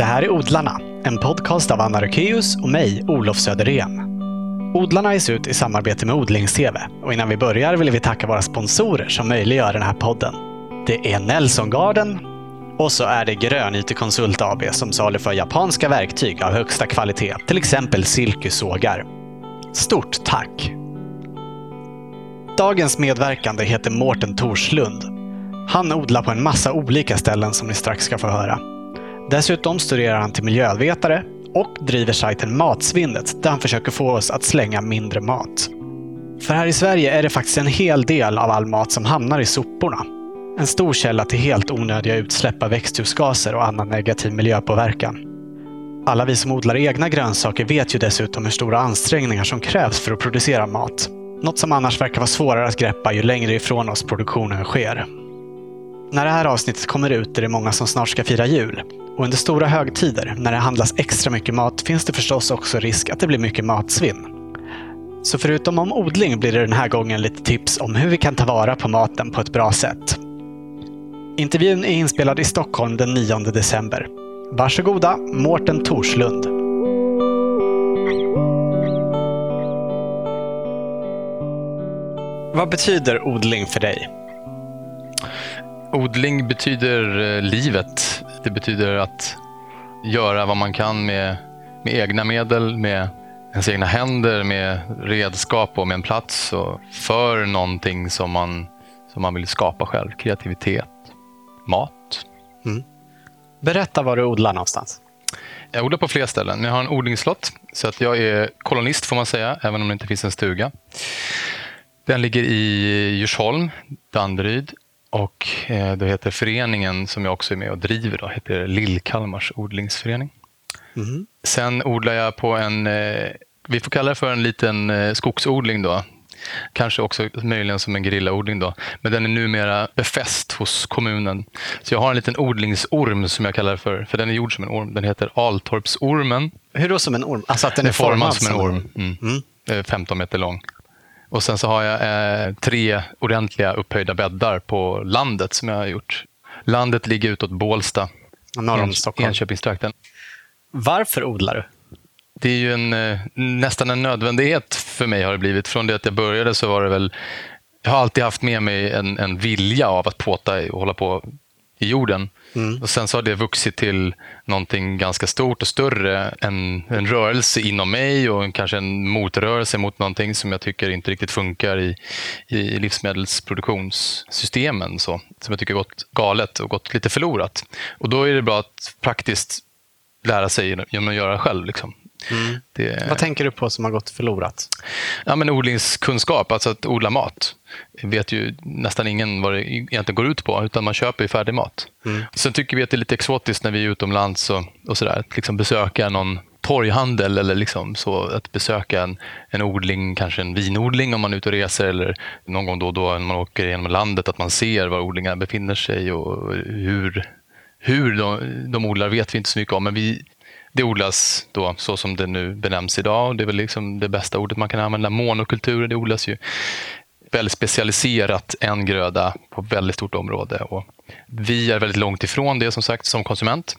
Det här är Odlarna, en podcast av Anna Rökeus och mig, Olof Söderén. Odlarna ges ut i samarbete med Odlings-TV och innan vi börjar vill vi tacka våra sponsorer som möjliggör den här podden. Det är Nelson Garden och så är det Grönyte Konsult AB som saluför japanska verktyg av högsta kvalitet, till exempel silkesågar. Stort tack! Dagens medverkande heter Mårten Torslund. Han odlar på en massa olika ställen som ni strax ska få höra. Dessutom studerar han till miljövetare och driver sajten Matsvinnet där han försöker få oss att slänga mindre mat. För här i Sverige är det faktiskt en hel del av all mat som hamnar i soporna. En stor källa till helt onödiga utsläpp av växthusgaser och annan negativ miljöpåverkan. Alla vi som odlar egna grönsaker vet ju dessutom hur stora ansträngningar som krävs för att producera mat. Något som annars verkar vara svårare att greppa ju längre ifrån oss produktionen sker. När det här avsnittet kommer ut är det många som snart ska fira jul. Och under stora högtider, när det handlas extra mycket mat, finns det förstås också risk att det blir mycket matsvinn. Så förutom om odling blir det den här gången lite tips om hur vi kan ta vara på maten på ett bra sätt. Intervjun är inspelad i Stockholm den 9 december. Varsågoda, Mårten Torslund. Vad betyder odling för dig? Odling betyder eh, livet. Det betyder att göra vad man kan med, med egna medel, med ens egna händer, med redskap och med en plats och för någonting som man, som man vill skapa själv. Kreativitet, mat. Mm. Berätta var du odlar någonstans. Jag odlar på flera ställen. Jag har en odlingslott, så att jag är kolonist får man säga, även om det inte finns en stuga. Den ligger i Djursholm, Danderyd. Och eh, då heter föreningen som jag också är med och driver då, heter Lillkalmars odlingsförening. Mm. Sen odlar jag på en, eh, vi får kalla det för en liten eh, skogsodling då. Kanske också möjligen som en gerillaodling då. Men den är numera befäst hos kommunen. Så jag har en liten odlingsorm som jag kallar det för, för den är gjord som en orm. Den heter Altorpsormen. Hur då som en orm? Alltså att den är, formad, formad som en orm. Mm. Mm. 15 meter lång. Och sen så har jag eh, tre ordentliga upphöjda bäddar på landet som jag har gjort. Landet ligger utåt Bålsta, norr om Stockholm. Enköpingstrakten. Varför odlar du? Det är ju en, eh, nästan en nödvändighet för mig har det blivit. Från det att jag började så var det väl jag har alltid haft med mig en, en vilja av att påta och hålla på i jorden. Mm. Och Sen så har det vuxit till någonting ganska stort och större. En, en rörelse inom mig och en, kanske en motrörelse mot någonting som jag tycker inte riktigt funkar i, i livsmedelsproduktionssystemen. Så, som jag tycker gått galet och gått lite förlorat. Och Då är det bra att praktiskt lära sig genom att göra själv. Liksom. Mm. Det... Vad tänker du på som har gått förlorat? Ja, men odlingskunskap, alltså att odla mat. vet ju nästan ingen vad det egentligen går ut på, utan man köper ju färdig mat. Mm. Sen tycker vi att det är lite exotiskt när vi är utomlands och, och sådär, att liksom besöka någon torghandel eller liksom så att besöka en, en odling, kanske en vinodling om man är ute och reser eller någon gång då och då när man åker genom landet, att man ser var odlingarna befinner sig och hur, hur de, de odlar vet vi inte så mycket om, men vi det odlas då så som det nu benämns idag. Det är väl liksom det bästa ordet man kan använda. Monokulturer, det odlas ju väldigt specialiserat en gröda på väldigt stort område. Och vi är väldigt långt ifrån det som sagt som konsument.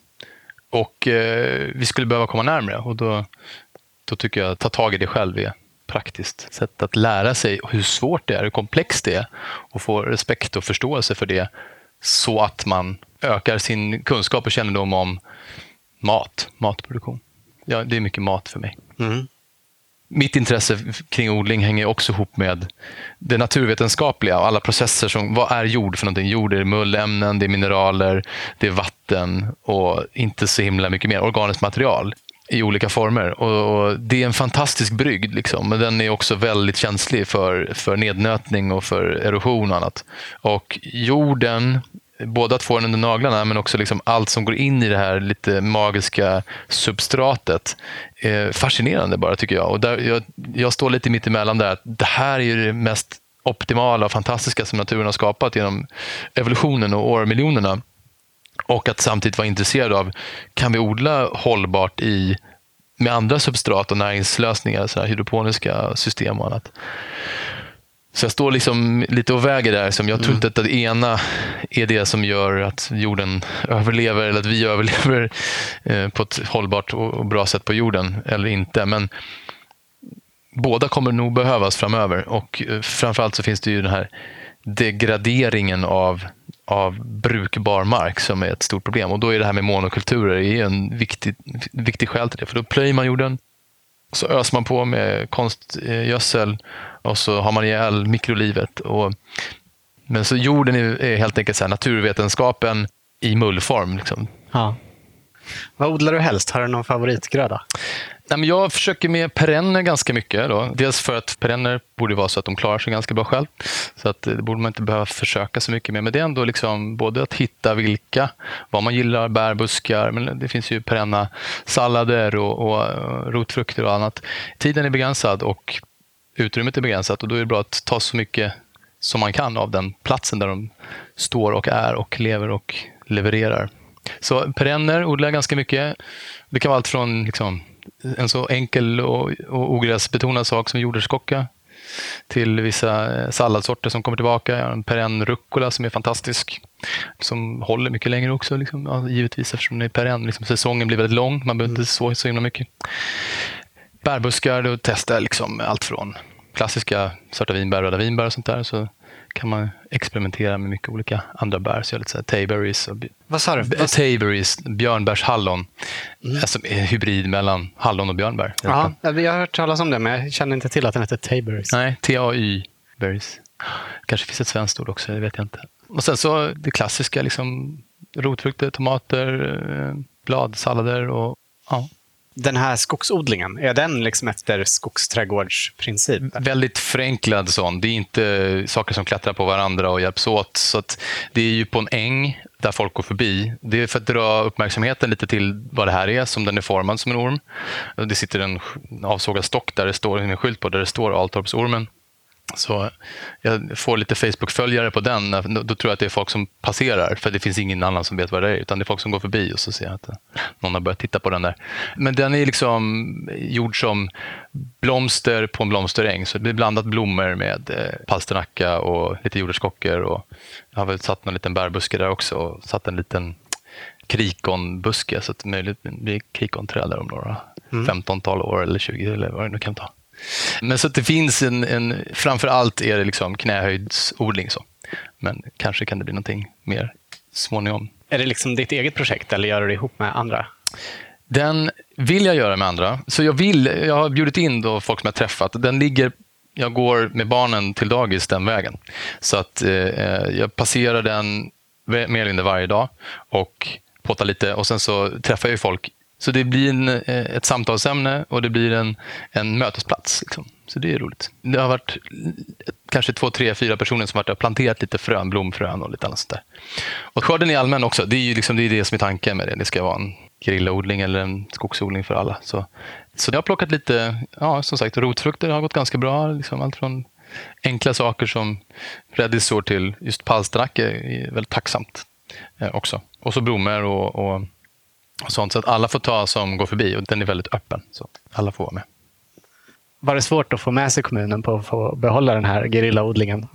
Och eh, vi skulle behöva komma närmare och då, då tycker jag att ta tag i det själv är praktiskt sätt att lära sig hur svårt det är, hur komplext det är och få respekt och förståelse för det så att man ökar sin kunskap och kännedom om mat, matproduktion. Ja, det är mycket mat för mig. Mm. Mitt intresse kring odling hänger också ihop med det naturvetenskapliga och alla processer. som Vad är jord för någonting? Jord är mullämnen, det är mineraler, det är vatten och inte så himla mycket mer. Organiskt material i olika former. Och, Det är en fantastisk brygd, liksom, men den är också väldigt känslig för, för nednötning och för erosion och annat. Och jorden både att få den under naglarna men också liksom allt som går in i det här lite magiska substratet. Eh, fascinerande bara tycker jag. Och där, jag, jag står lite mitt emellan där. Det här är det mest optimala och fantastiska som naturen har skapat genom evolutionen och årmiljonerna. Och att samtidigt vara intresserad av, kan vi odla hållbart i med andra substrat och näringslösningar, så hydroponiska system och annat. Så jag står liksom lite och väger där. Som jag tror inte att det ena är det som gör att jorden överlever eller att vi överlever eh, på ett hållbart och bra sätt på jorden eller inte. Men båda kommer nog behövas framöver och eh, framförallt så finns det ju den här degraderingen av, av brukbar mark som är ett stort problem. Och då är det här med monokulturer är en viktig, viktig skäl till det. För då plöjer man jorden, så öser man på med konstgödsel och så har man ihjäl mikrolivet. Och, men så jorden är, är helt enkelt så naturvetenskapen i mullform. Liksom. Ja. Vad odlar du helst? Har du någon favoritgröda? Jag försöker med perenner ganska mycket. Då. Dels för att perenner borde vara så att de klarar sig ganska bra själv. Så att det borde man inte behöva försöka så mycket med. Men det är ändå liksom både att hitta vilka, vad man gillar, bärbuskar, men det finns ju perenna sallader och, och rotfrukter och annat. Tiden är begränsad och utrymmet är begränsat och då är det bra att ta så mycket som man kan av den platsen där de står och är och lever och levererar. Så perenner odlar jag ganska mycket. Det kan vara allt från liksom, en så enkel och, och ogräsbetonad sak som jordärtskocka till vissa eh, salladssorter som kommer tillbaka. Jag har en perenn rucola som är fantastisk. Som håller mycket längre också, liksom. ja, givetvis eftersom den är perenn. Liksom, säsongen blir väldigt lång, man behöver inte så, så himla mycket. Bärbuskar, testar jag liksom allt från klassiska svarta vinbär, röda vinbär och sånt där. Så kan man experimentera med mycket olika andra bär. Så jag lite så Tayberries. Och, Vad sa du? Tayberries, björnbärshallon. Mm. Alltså en hybrid mellan hallon och björnbär. Ja, vi har hört talas om det, men jag känner inte till att den heter Tayberries. Nej, T-A-Y berries. kanske finns ett svenskt ord också, det vet jag inte. Och sen så det klassiska, liksom, rotfrukter, tomater, eh, bladsallader och ja, den här skogsodlingen, är den liksom efter skogsträdgårdsprincip? Väldigt förenklad sån. Det är inte saker som klättrar på varandra och hjälps åt. Så det är ju på en äng där folk går förbi. Det är för att dra uppmärksamheten lite till vad det här är, som den är formad som en orm. Det sitter en avsågad stock där det står en skylt på där det står Altorpsormen. Så jag får lite Facebook-följare på den. Då tror jag att det är folk som passerar, för det finns ingen annan som vet vad det är. Utan det är folk som går förbi och så ser jag att någon har börjat titta på den där. Men den är liksom gjord som blomster på en blomsteräng. Så det är blandat blommor med eh, palsternacka och lite jordärtskockor. Och jag har väl satt en liten bärbuske där också och satt en liten krikonbuske. Så att möjligt blir krikonträd där om några mm. 15-tal år eller 20 eller vad det nu kan ta. Men så att det finns en, en framför allt är det liksom knähöjdsodling. Så. Men kanske kan det bli någonting mer småningom. Är det liksom ditt eget projekt eller gör du det ihop med andra? Den vill jag göra med andra. Så jag, vill, jag har bjudit in då folk som jag träffat. Den ligger, jag går med barnen till dagis den vägen. Så att eh, jag passerar den mer eller mindre varje dag och pottar lite. Och sen så träffar jag folk så det blir en, eh, ett samtalsämne och det blir en, en mötesplats. Liksom. Så det är roligt. Det har varit kanske två, tre, fyra personer som har planterat lite frön, blomfrön och lite annat sånt där. Och skörden är allmän också. Det är ju liksom, det, är det som är tanken med det. Det ska vara en grillodling eller en skogsodling för alla. Så, så jag har plockat lite, ja som sagt, rotfrukter har gått ganska bra. Liksom allt från enkla saker som rädisor till just palsternackor är väldigt tacksamt eh, också. Och så blommor och och sånt, så att alla får ta som går förbi och den är väldigt öppen. Så alla får vara med. Var det svårt att få med sig kommunen på att få behålla den här gerillaodlingen?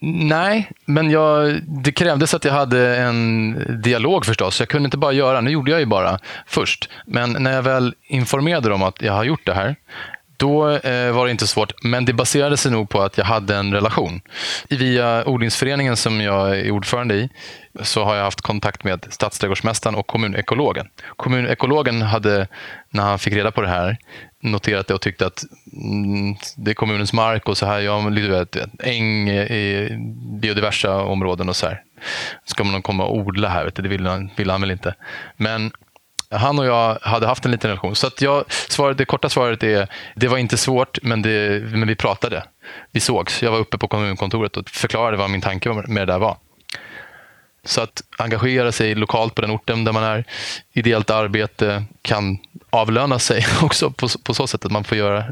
Nej, men jag, det krävdes att jag hade en dialog förstås. Jag kunde inte bara göra, nu gjorde jag ju bara först. Men när jag väl informerade dem att jag har gjort det här, då eh, var det inte svårt, men det baserade sig nog på att jag hade en relation. Via odlingsföreningen som jag är ordförande i så har jag haft kontakt med stadsträdgårdsmästaren och kommunekologen. Kommunekologen hade, när han fick reda på det här, noterat det och tyckte att mm, det är kommunens mark och så här, ja, vet, äng i biodiversa områden och så här. Ska man komma och odla här? Vet du, det ville han, vill han väl inte. Men han och jag hade haft en liten relation. Så att jag, svaret, det korta svaret är, det var inte svårt, men, det, men vi pratade. Vi sågs. Jag var uppe på kommunkontoret och förklarade vad min tanke med det där var. Så att engagera sig lokalt på den orten där man är, ideellt arbete kan avlöna sig också på, på så sätt att man får göra,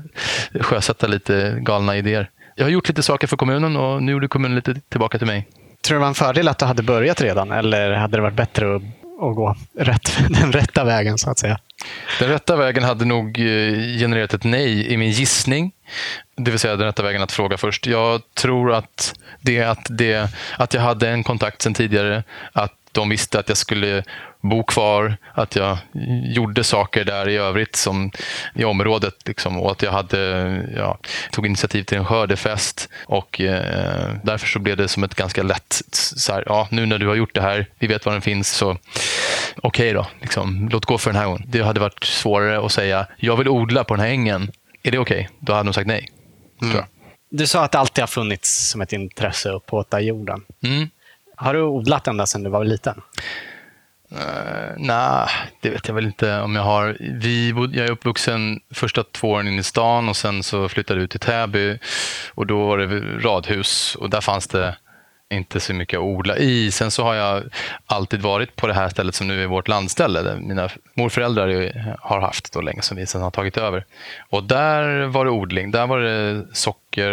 sjösätta lite galna idéer. Jag har gjort lite saker för kommunen och nu gjorde kommunen lite tillbaka till mig. Tror du det var en fördel att du hade börjat redan eller hade det varit bättre att, att gå rätt, den rätta vägen så att säga? Den rätta vägen hade nog eh, genererat ett nej i min gissning. Det vill säga den rätta vägen att fråga först. Jag tror att det att, det, att jag hade en kontakt sen tidigare, att de visste att jag skulle bo kvar, att jag gjorde saker där i övrigt som i området liksom, och att jag hade, ja, tog initiativ till en skördefest och eh, därför så blev det som ett ganska lätt, så här, ja, nu när du har gjort det här, vi vet var den finns, så okej okay då, liksom, låt gå för den här gången. Det hade varit svårare att säga, jag vill odla på den här ängen, är det okej? Okay? Då hade de sagt nej. Mm. Du sa att det alltid har funnits som ett intresse att påta jorden. Mm. Har du odlat ända sedan du var liten? Eh, uh, Nej, det vet jag väl inte om jag har. Vi, jag är uppvuxen första två åren inne i stan och sen så flyttade vi ut till Täby. Och då var det radhus och där fanns det inte så mycket att odla i. Sen så har jag alltid varit på det här stället som nu är vårt landställe, där mina morföräldrar har haft då länge, som vi sen har tagit över. Och där var det odling. Där var det socker,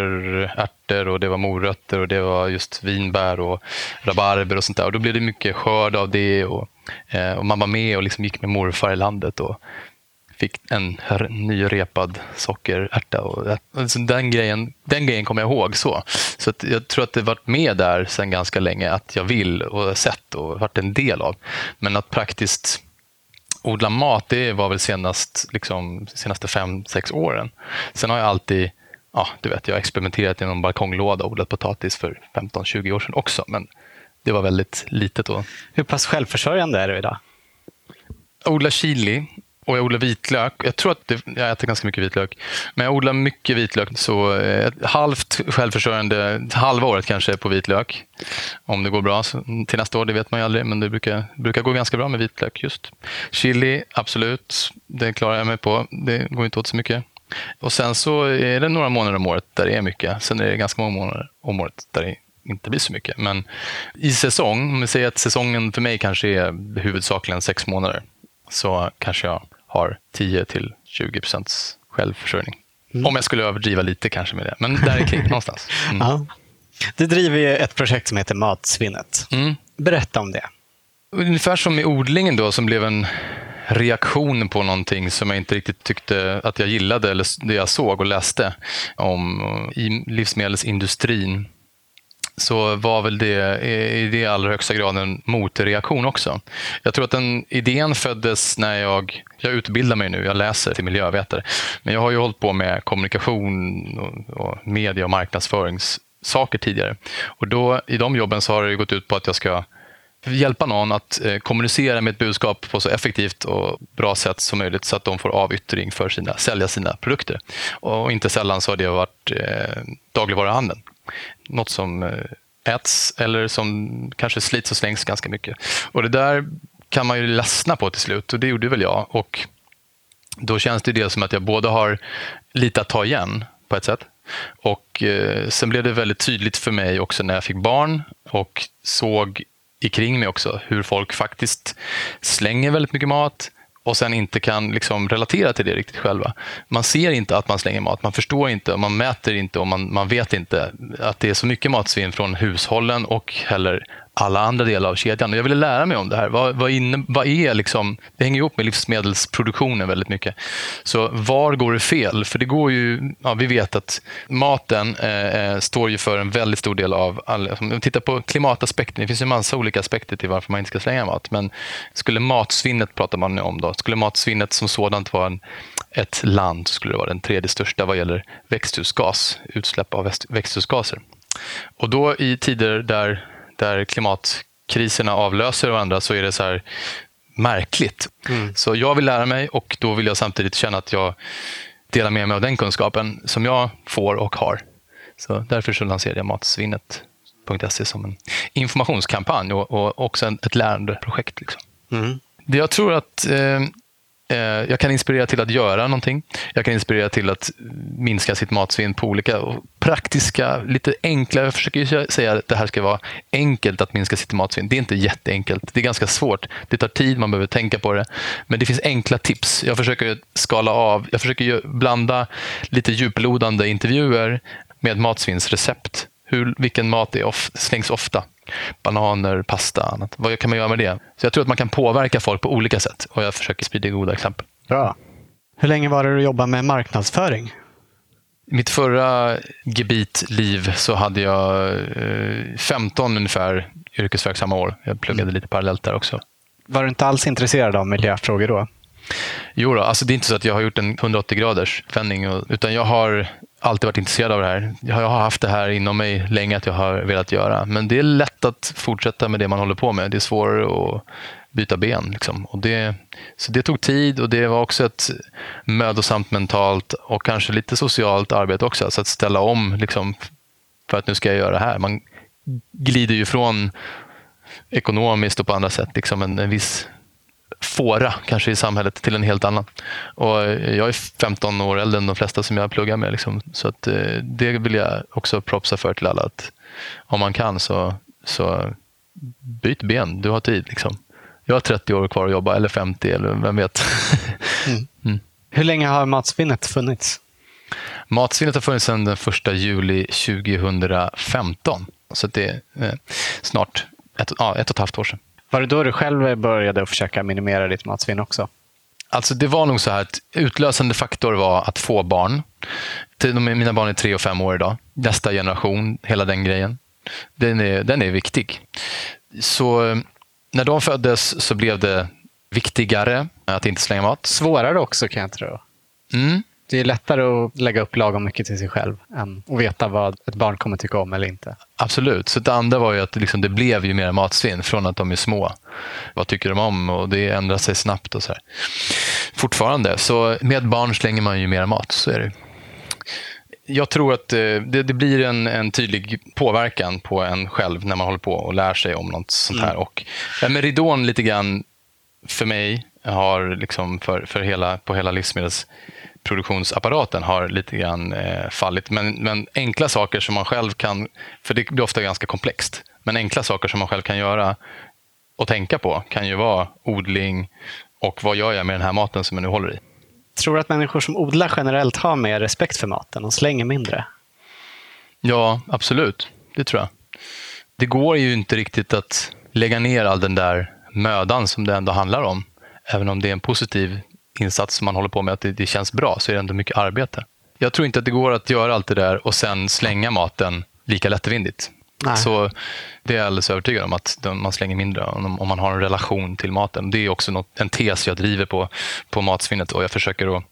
ärtor och det var morötter och det var just vinbär och rabarber och sånt där. Och då blev det mycket skörd av det och, Eh, och man var med och liksom gick med morfar i landet och fick en nyrepad sockerärta. Och, alltså den, grejen, den grejen kommer jag ihåg. så. Så jag tror att det varit med där sedan ganska länge, att jag vill och sett och varit en del av. Men att praktiskt odla mat, det var väl senast, liksom, senaste fem, sex åren. Sen har jag alltid ja, du vet, jag har experimenterat i någon balkonglåda och odlat potatis för 15-20 år sedan också, men det var väldigt litet då. Hur pass självförsörjande är du idag? Jag odlar chili och jag odlar vitlök. Jag tror att det, jag äter ganska mycket vitlök. Men jag odlar mycket vitlök. Så eh, halvt självförsörjande, halva året kanske på vitlök. Om det går bra. Så till nästa år, det vet man ju aldrig. Men det brukar, brukar gå ganska bra med vitlök just. Chili, absolut. Det klarar jag mig på. Det går inte åt så mycket. Och sen så är det några månader om året där det är mycket. Sen är det ganska många månader om året där det inte blir så mycket. Men i säsong, om vi säger att säsongen för mig kanske är huvudsakligen sex månader, så kanske jag har 10 till 20 procents självförsörjning. Mm. Om jag skulle överdriva lite kanske med det, men där är kring någonstans. Mm. Ja. Du driver ju ett projekt som heter Matsvinnet. Mm. Berätta om det. Ungefär som i odlingen då, som blev en reaktion på någonting som jag inte riktigt tyckte att jag gillade, eller det jag såg och läste om i livsmedelsindustrin så var väl det i det allra högsta grad en motreaktion också. Jag tror att den idén föddes när jag, jag utbildar mig nu, jag läser till miljövetare, men jag har ju hållit på med kommunikation och, och media och marknadsföringssaker tidigare. Och då, I de jobben så har det gått ut på att jag ska hjälpa någon att eh, kommunicera med ett budskap på så effektivt och bra sätt som möjligt så att de får avyttring för sina, sälja sina produkter. Och inte sällan så har det varit eh, dagligvaruhandeln något som eh, äts eller som kanske slits och slängs ganska mycket. Och det där kan man ju ledsna på till slut och det gjorde väl jag. Och då känns det dels som att jag både har lite att ta igen på ett sätt. Och eh, sen blev det väldigt tydligt för mig också när jag fick barn och såg ikring mig också hur folk faktiskt slänger väldigt mycket mat, och sen inte kan liksom relatera till det riktigt själva. Man ser inte att man slänger mat, man förstår inte, man mäter inte och man, man vet inte att det är så mycket matsvinn från hushållen och heller alla andra delar av kedjan. Jag ville lära mig om det här. Vad, vad, inne, vad är liksom, det hänger ihop med livsmedelsproduktionen väldigt mycket. Så var går det fel? För det går ju, ja, vi vet att maten eh, eh står ju för en väldigt stor del av, all, om vi tittar på klimataspekten, det finns en massa olika aspekter till varför man inte ska slänga mat. Men skulle matsvinnet, pratar man om då, skulle matsvinnet som sådant vara en, ett land så skulle det vara den tredje största vad gäller växthusgas, utsläpp av växthusgaser. Och då i tider där där klimatkriserna avlöser varandra så är det så här märkligt. Mm. Så jag vill lära mig och då vill jag samtidigt känna att jag delar med mig av den kunskapen som jag får och har. Så därför så lanserade jag matsvinnet.se som en informationskampanj och, och också ett lärandeprojekt. Liksom. Mm. Jag tror att Eh, Eh, jag kan inspirera till att göra någonting. Jag kan inspirera till att minska sitt matsvinn på olika praktiska, lite enkla. Jag försöker säga att det här ska vara enkelt att minska sitt matsvinn. Det är inte jätteenkelt. Det är ganska svårt. Det tar tid, man behöver tänka på det. Men det finns enkla tips. Jag försöker skala av. Jag försöker blanda lite djuplodande intervjuer med matsvinnsrecept. Hur, vilken mat är slängs ofta? Bananer, pasta, annat. Vad kan man göra med det? Så jag tror att man kan påverka folk på olika sätt och jag försöker sprida goda exempel. Bra. Hur länge var det du jobbade med marknadsföring? I mitt förra gebitliv så hade jag eh, 15 ungefär yrkesverksamma år. Jag pluggade mm. lite parallellt där också. Var du inte alls intresserad av miljöfrågor då? Jo, då, alltså det är inte så att jag har gjort en 180 graders vändning, utan jag har alltid varit intresserad av det här. Jag har haft det här inom mig länge att jag har velat göra. Men det är lätt att fortsätta med det man håller på med. Det är svårare att byta ben. Liksom. Och det, så det tog tid och det var också ett mödosamt mentalt och kanske lite socialt arbete också. Så att ställa om liksom, för att nu ska jag göra det här. Man glider ju från ekonomiskt och på andra sätt liksom en, en viss fåra kanske i samhället till en helt annan. Och jag är 15 år äldre än de flesta som jag pluggar med. Liksom. Så att, eh, det vill jag också propsa för till alla. Att om man kan så, så byt ben, du har tid. Liksom. Jag har 30 år kvar att jobba, eller 50, eller vem vet. Mm. Mm. Hur länge har Matsvinnet funnits? Matsvinnet har funnits sedan den 1 juli 2015. Så det är eh, snart ett, ja, ett och ett halvt år sedan. Var det då du själv började försöka minimera ditt matsvinn också? Alltså det var nog så här att utlösande faktor var att få barn. Mina barn är tre och fem år idag. Nästa generation, hela den grejen. Den är, den är viktig. Så när de föddes så blev det viktigare att inte slänga mat. Svårare också kan jag tro. Mm. Det är lättare att lägga upp lagom mycket till sig själv än att veta vad ett barn kommer tycka om eller inte. Absolut. Så det andra var ju att liksom det blev ju mer matsvinn från att de är små. Vad tycker de om? Och det ändrar sig snabbt. och så här. Fortfarande. Så med barn slänger man ju mer mat. Så är det. Jag tror att eh, det, det, blir en, en, tydlig påverkan på en själv när man håller på och lär sig om något sånt här. Mm. Och, men ridån lite grann för mig har liksom för, för hela, på hela livsmedels produktionsapparaten har lite grann eh, fallit. Men, men, enkla saker som man själv kan, för det blir ofta ganska komplext, men enkla saker som man själv kan göra och tänka på kan ju vara odling och vad gör jag med den här maten som jag nu håller i. Tror du att människor som odlar generellt har mer respekt för maten och slänger mindre? Ja, absolut. Det tror jag. Det går ju inte riktigt att lägga ner all den där mödan som det ändå handlar om. Även om det är en positiv insats som man håller på med, att det, det känns bra, så är det ändå mycket arbete. Jag tror inte att det går att göra allt det där och sen slänga maten lika lättvindigt. Nej. Så det är jag alldeles övertygad om, att man slänger mindre om, man har en relation till maten. Det är också något, en tes jag driver på, på matsvinnet och jag försöker att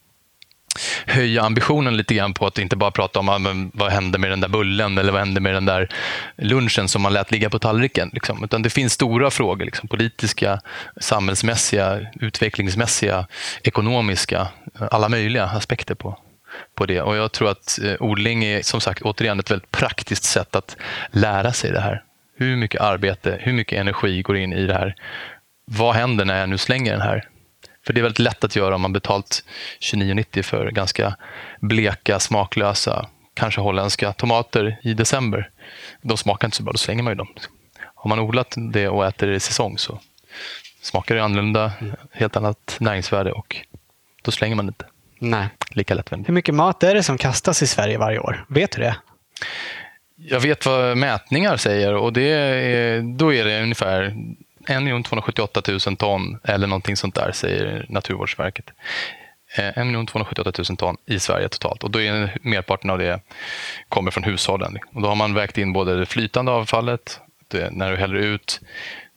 höja ambitionen lite grann på att inte bara prata om ah, vad hände med den där bullen eller vad hände med den där lunchen som man lät ligga på tallriken. Liksom. Utan det finns stora frågor, liksom, politiska, samhällsmässiga, utvecklingsmässiga, ekonomiska, alla möjliga aspekter på, på det. Och jag tror att eh, odling är som sagt återigen ett väldigt praktiskt sätt att lära sig det här. Hur mycket arbete, hur mycket energi går in i det här? Vad händer när jag nu slänger den här för det är väldigt lätt att göra om man betalt 29,90 för ganska bleka, smaklösa, kanske holländska tomater i december. De smakar inte så bra, då slänger man ju dem. Har man odlat det och äter det i säsong så smakar det annorlunda, helt annat näringsvärde och då slänger man det inte. Nej. Lika lättvindigt. Hur mycket mat är det som kastas i Sverige varje år? Vet du det? Jag vet vad mätningar säger och det är, då är det ungefär 1 278 000 ton eller någonting sånt där, säger Naturvårdsverket. 1 278 000 ton i Sverige totalt. Och då är merparten av det kommer från hushållen. Och då har man vägt in både det flytande avfallet, det, när du häller ut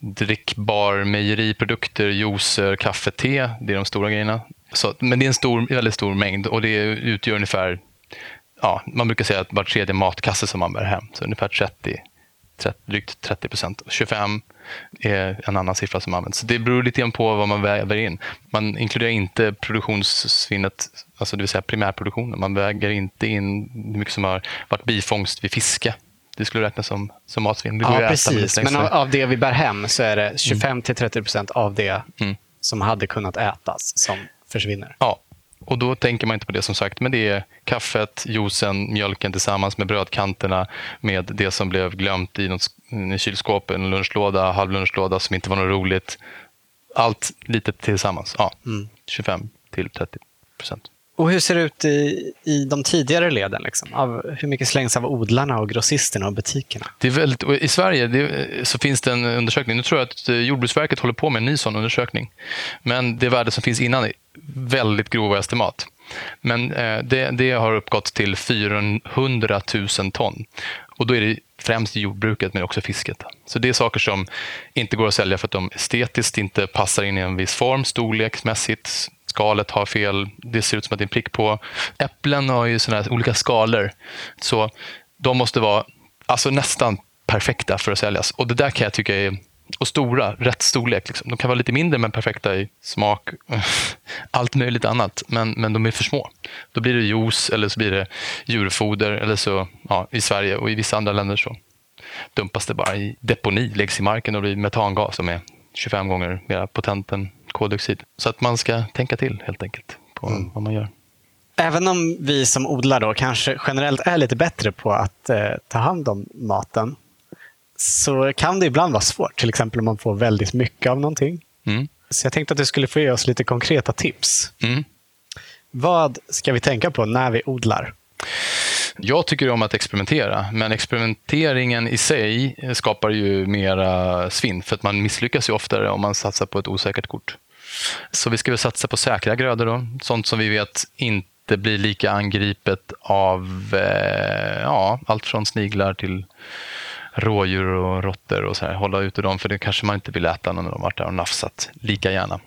drickbar mejeriprodukter, juicer, kaffe, te. Det är de stora grejerna. Så, men det är en stor, väldigt stor mängd och det utgör ungefär, ja, man brukar säga att var tredje matkasse som man bär hem. Så ungefär 30, 30 drygt 30 procent. 25 är en annan siffra som används. det beror lite grann på vad man väger in. Man inkluderar inte produktionssvinnet, alltså det vill säga primärproduktionen. Man väger inte in hur mycket som har varit bifångst vid fiske. Det skulle räknas som, som matsvinn. ja, precis. Men av, av, det vi bär hem så är det 25-30 procent av det mm. som hade kunnat ätas som försvinner. Ja, och då tänker man inte på det som sagt, men det är kaffet, juicen, mjölken tillsammans med brödkanterna med det som blev glömt i något i kylskåp, en lunchlåda, halvlunchlåda som inte var något roligt. Allt lite tillsammans. Ja, mm. 25 till 30 procent. Och hur ser det ut i, i de tidigare leden? Liksom? Av, hur mycket slängs av odlarna, och grossisterna och butikerna? Det är väldigt, I Sverige det, så finns det en undersökning. Nu tror jag att Jordbruksverket håller på med en ny sån undersökning. Men det värde som finns innan väldigt grova estimat. Men eh, det, det, har uppgått till 400 000 ton. Och då är det främst jordbruket men också fisket. Så det är saker som inte går att sälja för att de estetiskt inte passar in i en viss form, storleksmässigt, skalet har fel, det ser ut som att det är en prick på. Äpplen har ju såna olika skalor. Så de måste vara alltså nästan perfekta för att säljas. Och det där kan jag tycka är och stora, rätt storlek. Liksom. De kan vara lite mindre men perfekta i smak, allt möjligt annat. Men, men de är för små. Då blir det juice eller så blir det djurfoder eller så ja, i Sverige och i vissa andra länder så dumpas det bara i deponi, läggs i marken och blir metangas som är 25 gånger mer potent än koldioxid. Så att man ska tänka till helt enkelt på mm. vad man gör. Även om vi som odlar då kanske generellt är lite bättre på att eh, ta hand om maten så kan det ibland vara svårt. Till exempel om man får väldigt mycket av någonting. Mm. Så jag tänkte att du skulle få ge oss lite konkreta tips. Mm. Vad ska vi tänka på när vi odlar? Jag tycker om att experimentera, men experimenteringen i sig skapar ju mera svinn, för att man misslyckas ju oftare om man satsar på ett osäkert kort. Så vi ska väl satsa på säkra grödor då, sånt som vi vet inte blir lika angripet av eh, ja, allt från sniglar till rådjur och råttor och så här, hålla ute dem för det kanske man inte vill äta när de varit där och nafsat lika gärna.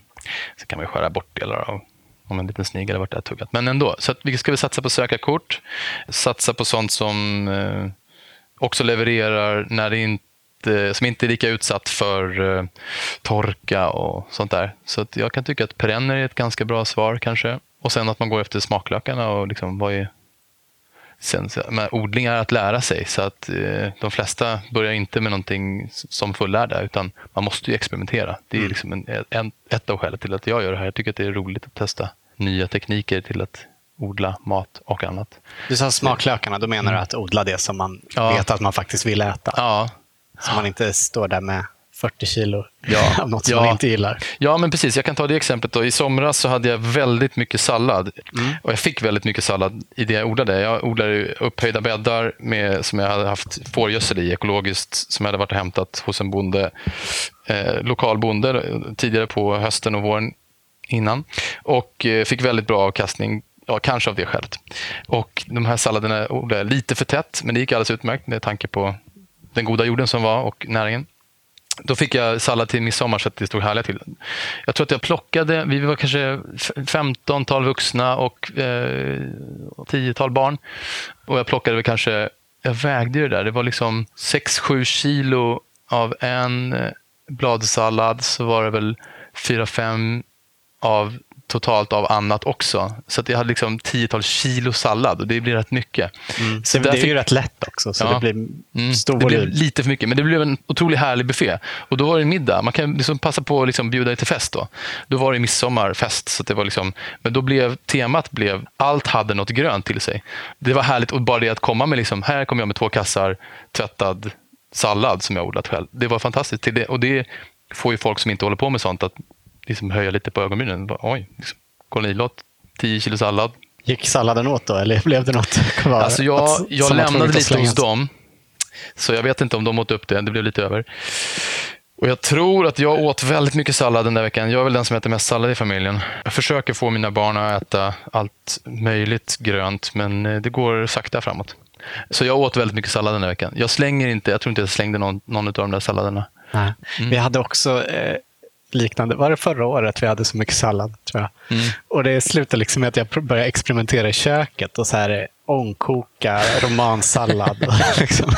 Så kan man skära bort delar av om en liten snigel har varit där och tuggat. Men ändå, så att vi ska vi satsa på sökarkort, satsa på sånt som eh, också levererar när det inte, som inte är lika utsatt för eh, torka och sånt där. Så att jag kan tycka att perenner är ett ganska bra svar kanske. Och sen att man går efter smaklökarna och liksom, vad är Sen, men odling är att lära sig, så att eh, de flesta börjar inte med någonting som fullärda, utan man måste ju experimentera. Det är mm. liksom en, en, ett av skälen till att jag gör det här. Jag tycker att det är roligt att testa nya tekniker till att odla mat och annat. Du sa smaklökarna, då menar du att odla det som man ja. vet att man faktiskt vill äta? Ja. Så man inte står där med 40 kilo ja, av något som ja. man inte gillar. Ja, men precis. Jag kan ta det exemplet. Då. I somras så hade jag väldigt mycket sallad. Mm. Och Jag fick väldigt mycket sallad i det jag odlade. Jag odlade upphöjda bäddar med, som jag hade haft fårgödsel i ekologiskt, som jag hade varit och hämtat hos en bonde, eh, lokal bonde tidigare på hösten och våren innan. Och eh, fick väldigt bra avkastning Ja, kanske av det skälet. Och de här salladerna odlade jag lite för tätt, men det gick alldeles utmärkt med tanke på den goda jorden som var och näringen. Då fick jag sallad till midsommar så att det stod härliga till. Jag tror att jag plockade, vi var kanske 15-tal vuxna och eh, 10-tal barn. Och jag plockade väl kanske, jag vägde det där, det var liksom 6-7 kilo av en eh, bladsallad så var det väl 4-5 av totalt av annat också. Så att jag hade liksom tiotals kilo sallad och det blir rätt mycket. Mm. Så det är ju rätt lätt också, så ja. det blir mm. stor Det blev lite för mycket, men det blev en otroligt härlig buffé. Och då var det en middag. Man kan liksom passa på att liksom bjuda till fest. Då Då var det midsommarfest. Så det var liksom, men då blev temat blev allt hade något grönt till sig. Det var härligt. Och bara det att komma med, liksom, här kommer jag med två kassar tvättad sallad som jag odlat själv. Det var fantastiskt. Det, och det får ju folk som inte håller på med sånt att liksom höja lite på ögonbrynen. Oj, liksom, kolonilott, 10 kilo sallad. Gick salladen åt då, eller blev det något? Alltså jag, jag lämnade lite hos dem, så jag vet inte om de åt upp det. Det blev lite över. Och Jag tror att jag åt väldigt mycket sallad den där veckan. Jag är väl den som äter mest sallad i familjen. Jag försöker få mina barn att äta allt möjligt grönt, men eh, det går sakta framåt. Så jag åt väldigt mycket sallad den där veckan. Jag slänger inte, jag tror inte jag slängde någon, någon av de där salladerna. Nej. Mm. Vi hade också eh, liknande. Var det förra året vi hade så mycket sallad? tror jag. Mm. Och Det slutade liksom med att jag började experimentera i köket och så här ångkoka romansallad. liksom.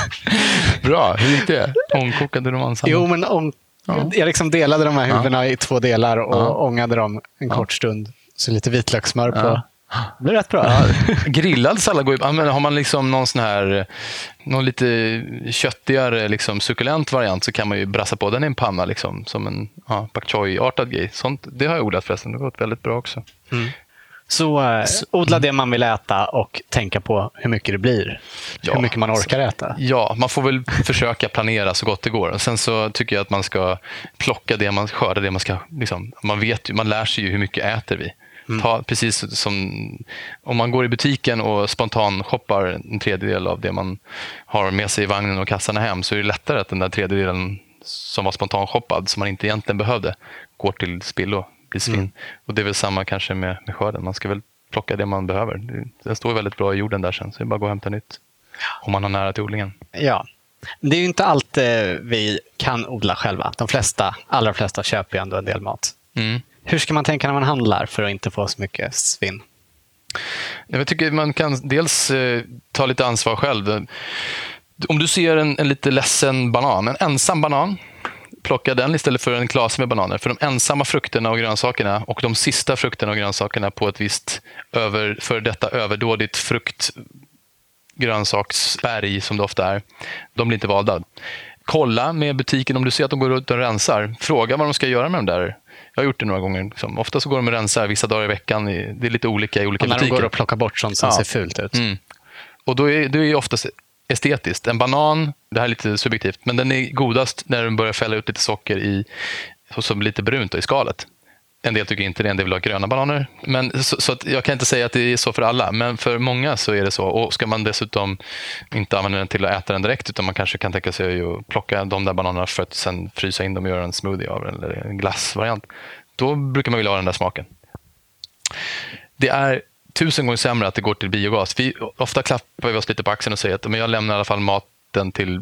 Bra, hur gick det? Ångkokade romansallad? Jo, men ång... ja. jag liksom delade de här huvudena ja. i två delar och ja. ångade dem en kort stund. Så lite vitlökssmör på. Det blir rätt bra. Ja, grillad sallad går ju Har man liksom någon sån här någon lite köttigare, liksom, sukulent variant så kan man ju brassa på den i en panna liksom, som en ja, pak choi-artad grej. Sånt, det har jag odlat förresten. Det har gått väldigt bra också. Mm. Så, äh, odla det man vill äta och tänka på hur mycket det blir. Ja, hur mycket man orkar äta. Ja, man får väl försöka planera så gott det går. Sen så tycker jag att man ska plocka det man skördar. Det man, ska, liksom, man, vet ju, man lär sig ju hur mycket äter vi. Mm. Ta, precis som om man går i butiken och spontan shoppar en tredjedel av det man har med sig i vagnen och kassarna hem så är det lättare att den där tredjedelen som var spontan shoppad som man inte egentligen behövde går till spillo blir svinn. Mm. Och det är väl samma kanske med, med skörden. Man ska väl plocka det man behöver. Den står väldigt bra i jorden där sen, så det är bara att gå och hämta nytt. Om man har nära till odlingen. Ja. Det är ju inte allt vi kan odla själva. De flesta, allra flesta köper ju ändå en del mat. Mm. Hur ska man tänka när man handlar för att inte få så mycket svinn? Jag tycker man kan dels eh, ta lite ansvar själv. Om du ser en, en lite ledsen banan, en ensam banan, plocka den istället för en klase med bananer. För de ensamma frukterna och grönsakerna och de sista frukterna och grönsakerna på ett visst över, för detta överdådigt frukt grönsaksberg som det ofta är, de blir inte valda. Kolla med butiken om du ser att de går ut och rensar. Fråga vad de ska göra med de där jag har gjort det några gånger. Liksom. Ofta så går de och rensar vissa dagar i veckan. Det är lite olika i olika när butiker. När de går och plockar bort sånt som ja. ser fult ut. Mm. Och då är det är oftast estetiskt. En banan, det här är lite subjektivt, men den är godast när den börjar fälla ut lite socker i, så lite brunt i skalet. En del tycker inte det, en del vill ha gröna bananer. Men, så, så jag kan inte säga att det är så för alla, men för många så är det så. Och Ska man dessutom inte använda den till att äta den direkt, utan man kanske kan tänka sig att plocka de där bananerna för att sen frysa in dem och göra en smoothie av eller en glassvariant. Då brukar man vilja ha den där smaken. Det är tusen gånger sämre att det går till biogas. Vi, ofta klappar vi oss lite på axeln och säger att men jag lämnar i alla fall maten till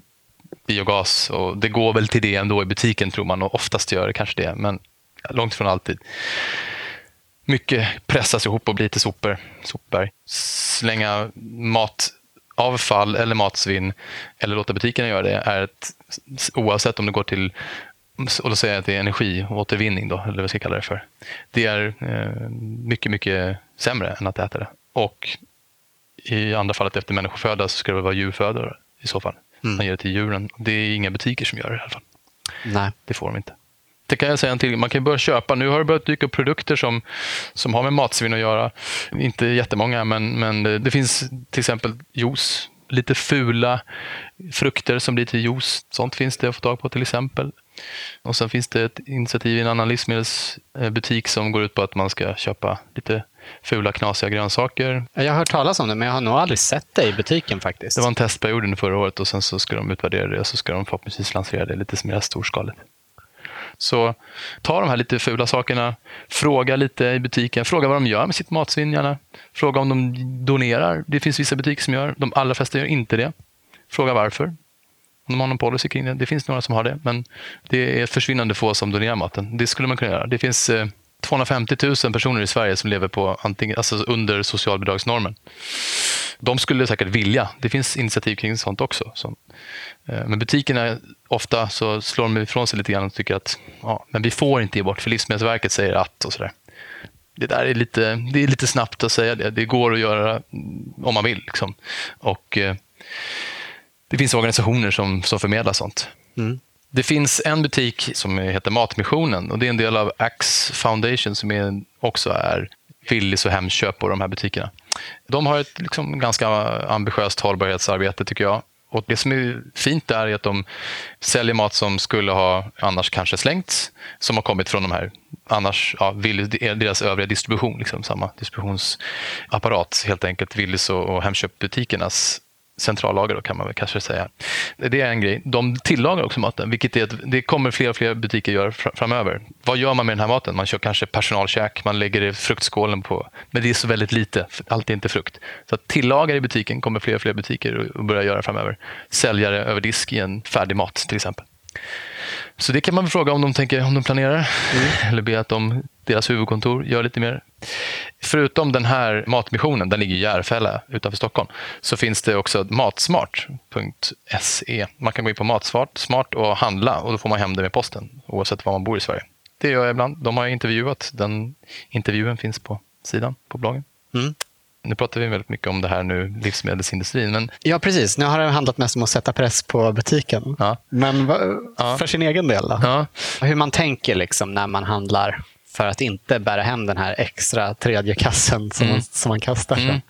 biogas. Och det går väl till det ändå i butiken tror man och oftast gör det kanske det. Men långt ifrån alltid. Mycket pressas ihop och blir till sopor, sopberg. Slänga matavfall eller matsvinn eller låta butikerna göra det är ett, oavsett om det går till och då säger jag att det är energiåtervinning, då, eller vad ska jag kalla det för. Det är eh, mycket, mycket sämre än att äta det. Och i andra fallet efter människoföda så ska det vara djurföda i så fall. Mm. Man ger det till djuren. Det är inga butiker som gör det i alla fall. Nej. Det får de inte. Det kan jag säga en till. Man kan börja köpa. Nu har det börjat dyka upp produkter som, som har med matsvinn att göra. Inte jättemånga, men, men det, finns till exempel juice. Lite fula frukter som blir till juice. Sånt finns det att få tag på till exempel. Och Sen finns det ett initiativ i en annan livsmedelsbutik som går ut på att man ska köpa lite fula knasiga grönsaker. Jag har hört talas om det, men jag har nog aldrig sett det i butiken faktiskt. Det var en testperiod under förra året och sen så ska de utvärdera det och så ska de förhoppningsvis lansera det lite mer storskaligt. Så ta de här lite fula sakerna, fråga lite i butiken, fråga vad de gör med sitt matsvinn gärna. Fråga om de donerar. Det finns vissa butiker som gör, de allra flesta gör inte det. Fråga varför. Om de har någon policy kring det. Det finns några som har det, men det är försvinnande få som donerar maten. Det skulle man kunna göra. Det finns eh, 250 000 personer i Sverige som lever på antingen, alltså under socialbidragsnormen. De skulle säkert vilja. Det finns initiativ kring sånt också. Så. Eh, men butikerna, ofta så slår de ifrån sig lite grann och tycker att ja, men vi får inte ge bort, för Livsmedelsverket säger att och sådär. Det där är lite, det är lite snabbt att säga det. Det går att göra mm, om man vill. Liksom. Och, eh, det finns organisationer som, som förmedlar sånt. Mm. Det finns en butik som heter Matmissionen och det är en del av Axe Foundation som är, också är Willys och Hemköp och de här butikerna. De har ett liksom, ganska ambitiöst hållbarhetsarbete tycker jag. Och Det som är fint där är att de säljer mat som skulle ha annars kanske slängts, som har kommit från de här annars, ja, Willys, deras övriga distribution, liksom, samma distributionsapparat helt enkelt, Willys och, och Hemköpbutikernas centrallager då, kan man väl kanske säga. Det är en grej. De tillagar också maten, vilket är att det kommer fler och fler butiker göra framöver. Vad gör man med den här maten? Man kör kanske personalkäk, man lägger det i fruktskålen på, men det är så väldigt lite, allt är inte frukt. Så att tillagar i butiken kommer fler och fler butiker att börja göra framöver. Säljare över disk i en färdig mat till exempel. Så det kan man fråga om de, tänker, om de planerar. Mm. Eller be att de, deras huvudkontor gör lite mer. Förutom den här matmissionen, den ligger i Järfälla utanför Stockholm, så finns det också matsmart.se. Man kan gå in på Matsmart och handla och då får man hem det med posten oavsett var man bor i Sverige. Det gör jag ibland. De har intervjuat. Den intervjun finns på sidan på bloggen. Mm. Nu pratar vi väldigt mycket om det här nu, livsmedelsindustrin. Men... Ja, precis. Nu har det handlat mest om att sätta press på butiken. Ja. Men för ja. sin egen del då? Ja. Hur man tänker liksom när man handlar för att inte bära hem den här extra tredje kassen som, mm. man, som man kastar. Mm.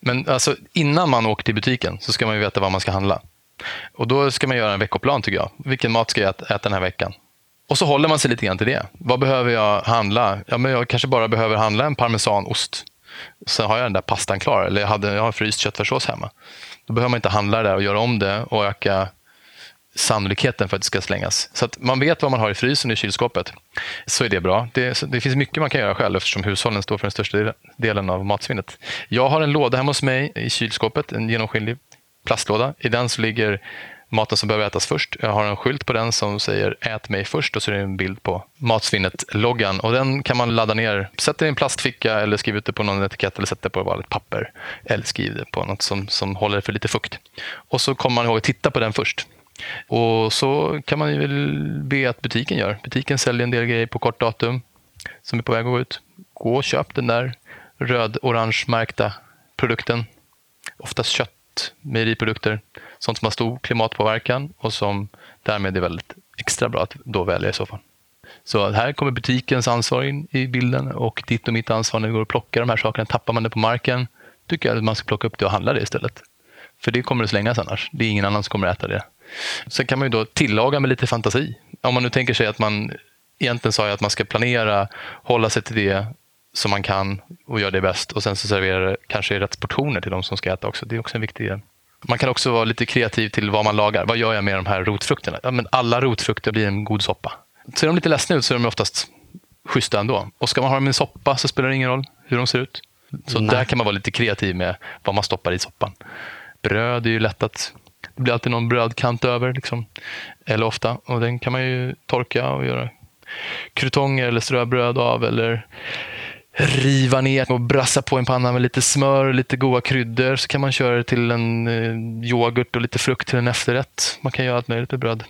Men alltså, innan man åker till butiken så ska man veta vad man ska handla. Och Då ska man göra en veckoplan tycker jag. Vilken mat ska jag äta den här veckan? Och så håller man sig lite grann till det. Vad behöver jag handla? Ja, men jag kanske bara behöver handla en parmesanost. Sen har jag den där pastan klar. Eller jag, hade, jag har fryst köttfärssås hemma. Då behöver man inte handla det där och göra om det och öka sannolikheten för att det ska slängas. Så att man vet vad man har i frysen i kylskåpet. Så är det bra. Det, det finns mycket man kan göra själv eftersom hushållen står för den största delen av matsvinnet. Jag har en låda hemma hos mig i kylskåpet, en genomskinlig plastlåda. I den så ligger maten som behöver ätas först. Jag har en skylt på den som säger ät mig först och så är det en bild på matsvinnet-loggan. Och den kan man ladda ner. Sätt den i en plastficka eller skriv ut det på någon etikett eller sätt det på ett vanligt papper. Eller skriv det på något som, som håller för lite fukt. Och så kommer man ihåg att titta på den först. Och så kan man väl be att butiken gör. Butiken säljer en del grejer på kort datum som är på väg att gå ut. Gå och köp den där röd-orange märkta produkten. Oftast kött, mejeriprodukter, sånt som har stor klimatpåverkan och som därmed är väldigt extra bra att då välja i så fall. Så här kommer butikens ansvar in i bilden och ditt och mitt ansvar när vi går och plockar de här sakerna. Tappar man det på marken tycker jag att man ska plocka upp det och handla det istället. För det kommer att slängas annars. Det är ingen annan som kommer att äta det. Sen kan man ju då tillaga med lite fantasi. Om man nu tänker sig att man egentligen sa att man ska planera, hålla sig till det som man kan och göra det bäst och sen så servera det kanske i rätt portioner till de som ska äta också. Det är också en viktig del. Man kan också vara lite kreativ till vad man lagar. Vad gör jag med de här rotfrukterna? Ja, men alla rotfrukter blir en god soppa. Ser de lite ledsna ut så är de oftast schyssta ändå. Och ska man ha dem i en soppa så spelar det ingen roll hur de ser ut. Så Nej. där kan man vara lite kreativ med vad man stoppar i soppan. Bröd är ju lätt att det blir alltid någon brödkant över. Liksom. Eller ofta. Och den kan man ju torka och göra krutonger eller ströbröd av. Eller riva ner och brassa på en panna med lite smör och lite goda kryddor. Så kan man köra det till en eh, yoghurt och lite frukt till en efterrätt. Man kan göra allt möjligt med bröd.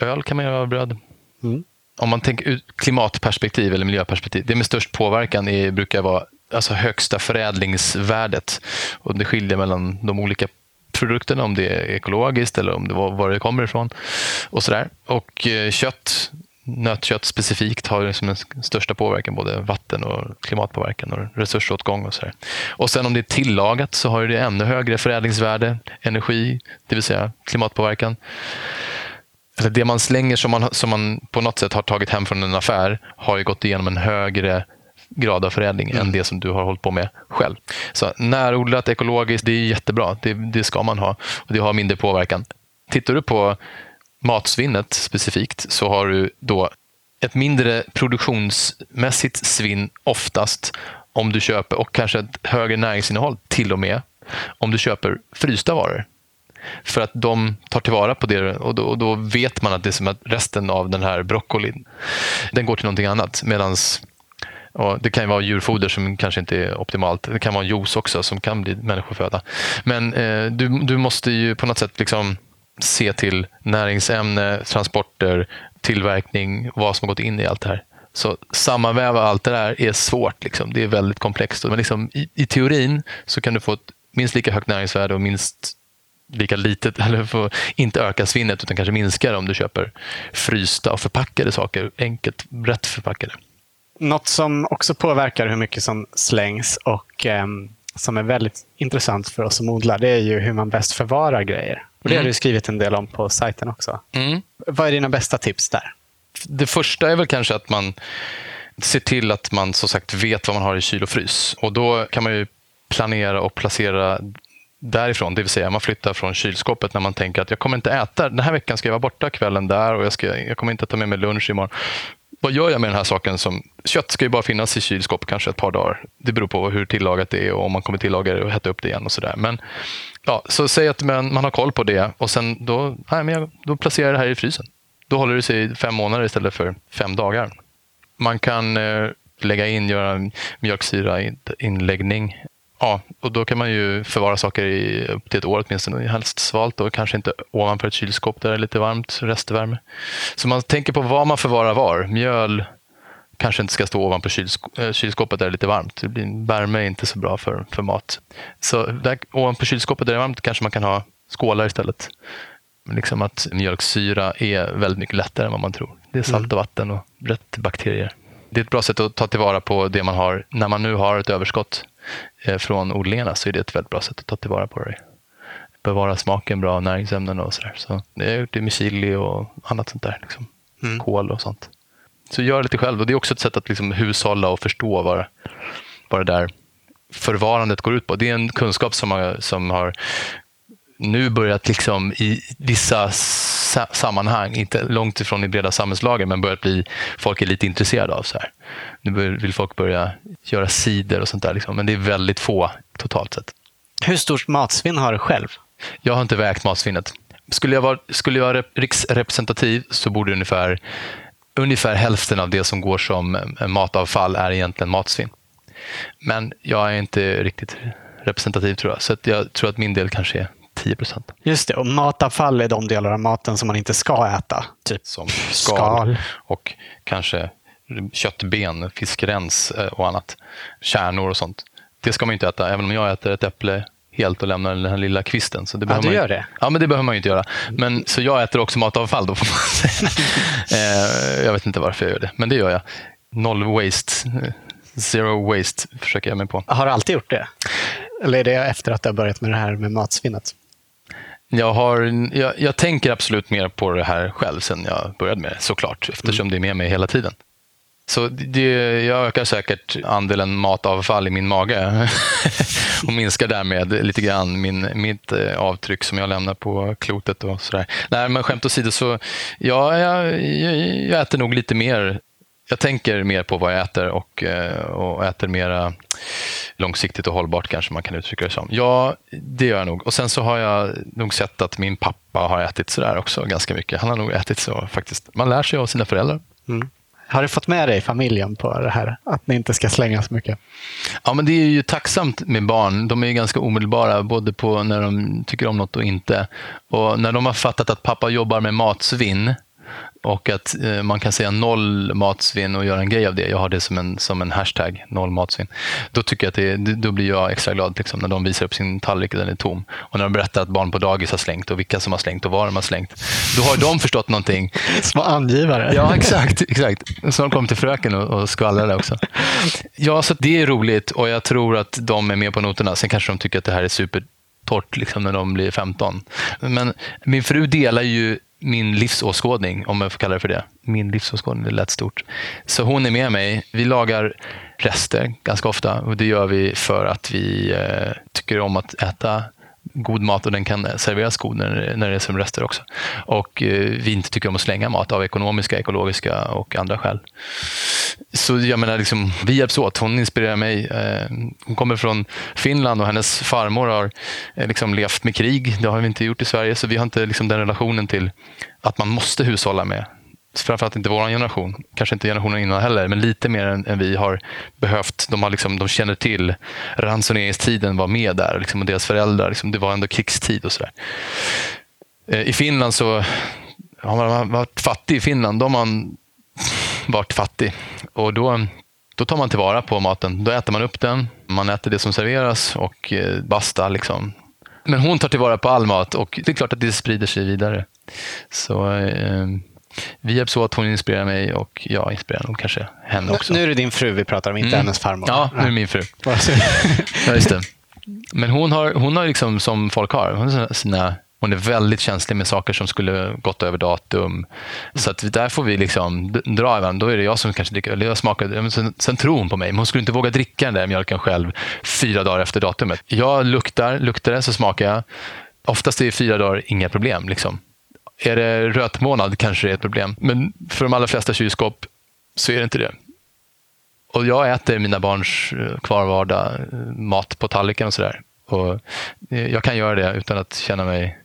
Öl kan man göra av bröd. Mm. Om man tänker ut klimatperspektiv eller miljöperspektiv. Det med störst påverkan är, brukar vara alltså högsta förädlingsvärdet. Och det skiljer mellan de olika produkterna, om det är ekologiskt eller om det var, var det kommer ifrån. Och, sådär. och eh, kött, nötkött specifikt har liksom den största påverkan, både vatten och klimatpåverkan och resursåtgång. Och, så och sen om det är tillagat så har det ännu högre förädlingsvärde, energi, det vill säga klimatpåverkan. Alltså det man slänger som man, som man på något sätt har tagit hem från en affär har ju gått igenom en högre grad av förädling mm. än det som du har hållit på med själv. Så närodlat, ekologiskt, det är jättebra. Det, det ska man ha och det har mindre påverkan. Tittar du på matsvinnet specifikt så har du då ett mindre produktionsmässigt svinn oftast om du köper, och kanske ett högre näringsinnehåll till och med, om du köper frysta varor. För att de tar tillvara på det och då, och då vet man att det är som att resten av den här broccolin, den går till någonting annat. Medans och det kan ju vara djurfoder som kanske inte är optimalt. Det kan vara juice också som kan bli människoföda. Men eh, du, du måste ju på något sätt liksom se till näringsämne, transporter, tillverkning, vad som har gått in i allt det här. Så sammanväva allt det där är svårt. Liksom. Det är väldigt komplext. Men liksom, i, i, teorin så kan du få ett minst lika högt näringsvärde och minst lika litet, eller få inte öka svinnet utan kanske minska det om du köper frysta och förpackade saker, enkelt rätt förpackade. Något som också påverkar hur mycket som slängs och eh, som är väldigt intressant för oss som odlar, det är ju hur man bäst förvarar grejer. Och Det mm. har du skrivit en del om på sajten också. Mm. Vad är dina bästa tips där? Det första är väl kanske att man ser till att man som sagt vet vad man har i kyl och frys. Och Då kan man ju planera och placera därifrån, det vill säga man flyttar från kylskåpet när man tänker att jag kommer inte äta, den här veckan ska jag vara borta kvällen där och jag, ska, jag kommer inte ta med mig lunch imorgon vad gör jag med den här saken? som Kött ska ju bara finnas i kylskåp kanske ett par dagar. Det beror på hur tillagat det är och om man kommer tillaga det och hetta upp det igen och sådär. Men ja, så säg att man, man har koll på det och sen då, nej, men jag, då placerar jag det här i frysen. Då håller det sig i fem månader istället för fem dagar. Man kan eh, lägga in, göra mjölksyrainläggning Ja, och då kan man ju förvara saker i upp till ett år åtminstone. Helst svalt och kanske inte ovanför ett kylskåp där det är lite varmt, restvärme. Så man tänker på vad man förvarar var. Mjöl kanske inte ska stå ovanpå kylsk äh, kylskåpet där det är lite varmt. Det blir, värme är inte så bra för, för mat. Så där, ovanpå kylskåpet där det är varmt kanske man kan ha skålar istället. Liksom att mjölksyra är väldigt mycket lättare än vad man tror. Det är salt mm. och vatten och rätt bakterier. Det är ett bra sätt att ta tillvara på det man har när man nu har ett överskott Eh, från odlingarna så är det ett väldigt bra sätt att ta tillvara på det. Bevara smaken bra, näringsämnen och sådär. Så det har jag gjort det med chili och annat sånt där. Liksom. Mm. Kål och sånt. Så gör lite själv. Och det är också ett sätt att liksom hushålla och förstå vad, vad det där förvarandet går ut på. Det är en kunskap som har, som har nu börjat liksom i vissa sammanhang, inte långt ifrån i breda samhällslager, men börjat bli, folk är lite intresserade av. så här. Nu vill folk börja göra cider och sånt där, liksom, men det är väldigt få totalt sett. Hur stort matsvinn har du själv? Jag har inte vägt matsvinnet. Skulle jag vara, skulle jag vara riksrepresentativ så borde ungefär, ungefär hälften av det som går som matavfall är egentligen matsvinn. Men jag är inte riktigt representativ tror jag, så jag tror att min del kanske är 10 procent. Just det, och matavfall är de delar av maten som man inte ska äta. Typ som skal, skal. och kanske köttben, fiskrens eh, och annat. Kärnor och sånt. Det ska man inte äta, även om jag äter ett äpple helt och lämnar den här lilla kvisten. Så det ja, du gör det? Ja, men det behöver man ju inte göra. Men, så jag äter också matavfall då, får man säga. Eh, jag vet inte varför jag gör det, men det gör jag. Noll waste. Zero waste försöker jag mig på. Har du alltid gjort det? Eller är det efter att du har börjat med det här med matsvinnet? Jag, har, jag, jag, tänker absolut mer på det här själv sen jag började med det, såklart, eftersom mm. det är med mig hela tiden. Så det, jag ökar säkert andelen matavfall i min mage och minskar därmed lite grann min, mitt eh, avtryck som jag lämnar på klotet. och sådär. Nej, men skämt åsido, så ja, jag, jag äter nog lite mer jag tänker mer på vad jag äter och, eh, och äter mera långsiktigt och hållbart kanske man kan uttrycka det som. Ja, det gör jag nog. Och sen så har jag nog sett att min pappa har ätit sådär också ganska mycket. Han har nog ätit så faktiskt. Man lär sig av sina föräldrar. Mm. Har du fått med dig familjen på det här? Att ni inte ska slänga så mycket? Ja, men det är ju tacksamt med barn. De är ganska omedelbara, både på när de tycker om något och inte. Och när de har fattat att pappa jobbar med matsvinn, och att eh, man kan säga noll matsvinn och göra en grej av det. Jag har det som en, som en hashtag, noll matsvinn. Då tycker jag att det, då blir jag extra glad liksom, när de visar upp sin tallrik och den är tom. Och när de berättar att barn på dagis har slängt och vilka som har slängt och var de har slängt. Då har de förstått någonting. Små angivare. Ja, exakt. exakt. Så de kommer till fröken och, och skvallrar också. Ja, så det är roligt och jag tror att de är med på noterna. Sen kanske de tycker att det här är supertorrt liksom, när de blir 15. Men min fru delar ju min livsåskådning, om jag får kalla det för det. Min livsåskådning, det lät stort. Så hon är med mig. Vi lagar rester ganska ofta och det gör vi för att vi eh, tycker om att äta god mat och den kan serveras god när, när det är som rester också. Och eh, vi inte tycker om att slänga mat av ekonomiska, ekologiska och andra skäl. Så jag menar, liksom, vi hjälps åt. Hon inspirerar mig. Eh, hon kommer från Finland och hennes farmor har eh, liksom levt med krig. Det har vi inte gjort i Sverige, så vi har inte liksom den relationen till att man måste hushålla med framförallt inte vår generation, kanske inte generationen innan heller, men lite mer än, än vi har behövt. De, har liksom, de känner till ransoneringstiden var med där liksom, och deras föräldrar, liksom, det var ändå krigstid och sådär. Eh, I Finland så har man varit fattig i Finland. då har man varit fattig. Och då, då tar man tillvara på maten. Då äter man upp den, man äter det som serveras och eh, basta. Liksom. Men hon tar tillvara på all mat och det är klart att det sprider sig vidare. Så eh, vi hjälps åt, hon inspirerar mig och jag inspirerar nog kanske henne också. Nu är det din fru vi pratar om, inte mm. hennes farmor. Ja, nu är det min fru. ja, just det. Men hon har, hon har liksom som folk har, hon har sina hon är väldigt känslig med saker som skulle gått över datum. Så att där får vi liksom dra även. Då är det jag som kanske dricker, eller jag smakar, sen, sen tror hon på mig. Men hon skulle inte våga dricka den där mjölken själv fyra dagar efter datumet. Jag luktar, luktar det så smakar jag. Oftast är fyra dagar inga problem. Liksom. Är det rötmånad kanske det är ett problem. Men för de allra flesta kylskåp så är det inte det. Och jag äter mina barns eh, kvarvarda eh, mat på tallriken och sådär. Och eh, jag kan göra det utan att känna mig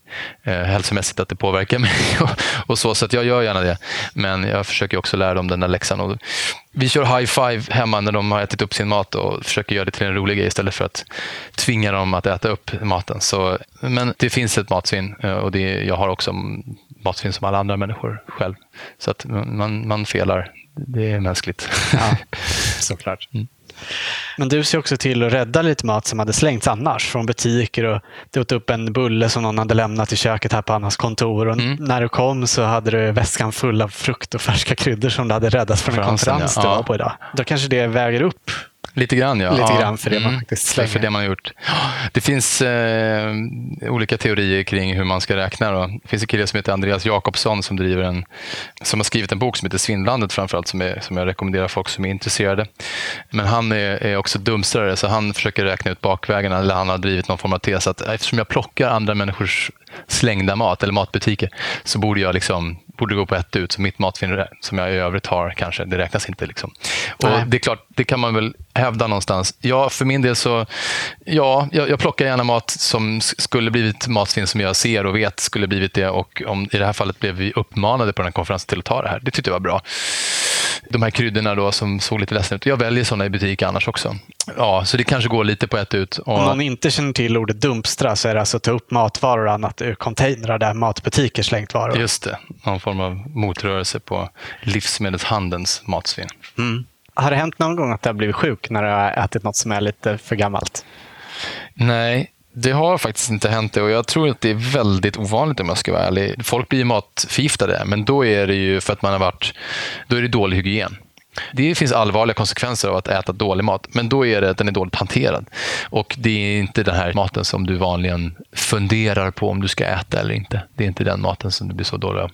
eh, hälsomässigt att det påverkar mig. och, och så, så jag gör gärna det. Men jag försöker också lära dem den där läxan. Och vi kör high five hemma när de har ätit upp sin mat och försöker göra det till en rolig grej istället för att tvinga dem att äta upp maten. Så, men det finns ett matsvinn och det, jag har också matsvinn som alla andra människor själv. Så att man, man felar. Det är mänskligt. Ja, såklart. Mm. Men du ser också till att rädda lite mat som hade slängts annars från butiker. Och du åt upp en bulle som någon hade lämnat i köket här på Annas kontor. Och mm. När du kom så hade du väskan full av frukt och färska kryddor som du hade räddat från en konferens ja. du var på idag. Då kanske det väger upp Lite grann, ja. Lite grann för det man faktiskt slänger. För det man har gjort. Det finns eh, olika teorier kring hur man ska räkna. Då. Det finns en kille som heter Andreas Jakobsson som, driver en, som har skrivit en bok som heter Svindlandet framförallt, som, är, som jag rekommenderar folk som är intresserade. Men han är, är också dumstrare, så han försöker räkna ut bakvägarna, eller han har drivit någon form av tes att eftersom jag plockar andra människors slängda mat, eller matbutiker, så borde jag liksom borde gå på ett ut. Så mitt matsvinn som jag i övrigt har, kanske, det räknas inte. Liksom. Och Det är klart, det kan man väl hävda någonstans. Ja, för min del så, ja, jag, jag plockar gärna mat som skulle blivit matsvinn som jag ser och vet skulle blivit det. Och om, i det här fallet blev vi uppmanade på den här konferensen till att ta det här. Det tyckte jag var bra. De här kryddorna då som såg lite ledsna ut. Jag väljer sådana i butik annars också. Ja, så det kanske går lite på ett ut. Och... Om någon inte känner till ordet dumpstra så är det alltså att ta upp matvaror och annat ur containrar där matbutiker slängt varor. Just det, någon form av motrörelse på livsmedelshandelns matsvinn. Mm. Har det hänt någon gång att du har blivit sjuk när du har ätit något som är lite för gammalt? Nej, det har faktiskt inte hänt det och jag tror att det är väldigt ovanligt om jag ska vara ärlig. Folk blir matförgiftade, men då är det ju för att man har varit, då är det dålig hygien. Det finns allvarliga konsekvenser av att äta dålig mat, men då är det att den är dåligt hanterad. Och det är inte den här maten som du vanligen funderar på om du ska äta eller inte. Det är inte den maten som du blir så dålig av.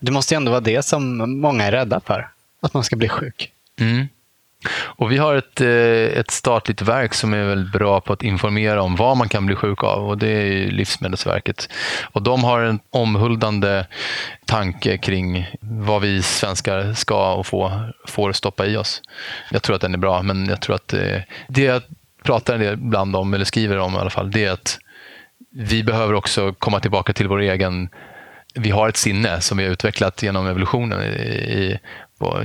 Det måste ju ändå vara det som många är rädda för, att man ska bli sjuk. Mm. Och vi har ett, eh, ett statligt verk som är väldigt bra på att informera om vad man kan bli sjuk av och det är Livsmedelsverket. Och de har en omhuldande tanke kring vad vi svenskar ska och får, får stoppa i oss. Jag tror att den är bra, men jag tror att eh, det jag pratar en del ibland om, eller skriver om i alla fall, det är att vi behöver också komma tillbaka till vår egen vi har ett sinne som vi har utvecklat genom evolutionen i,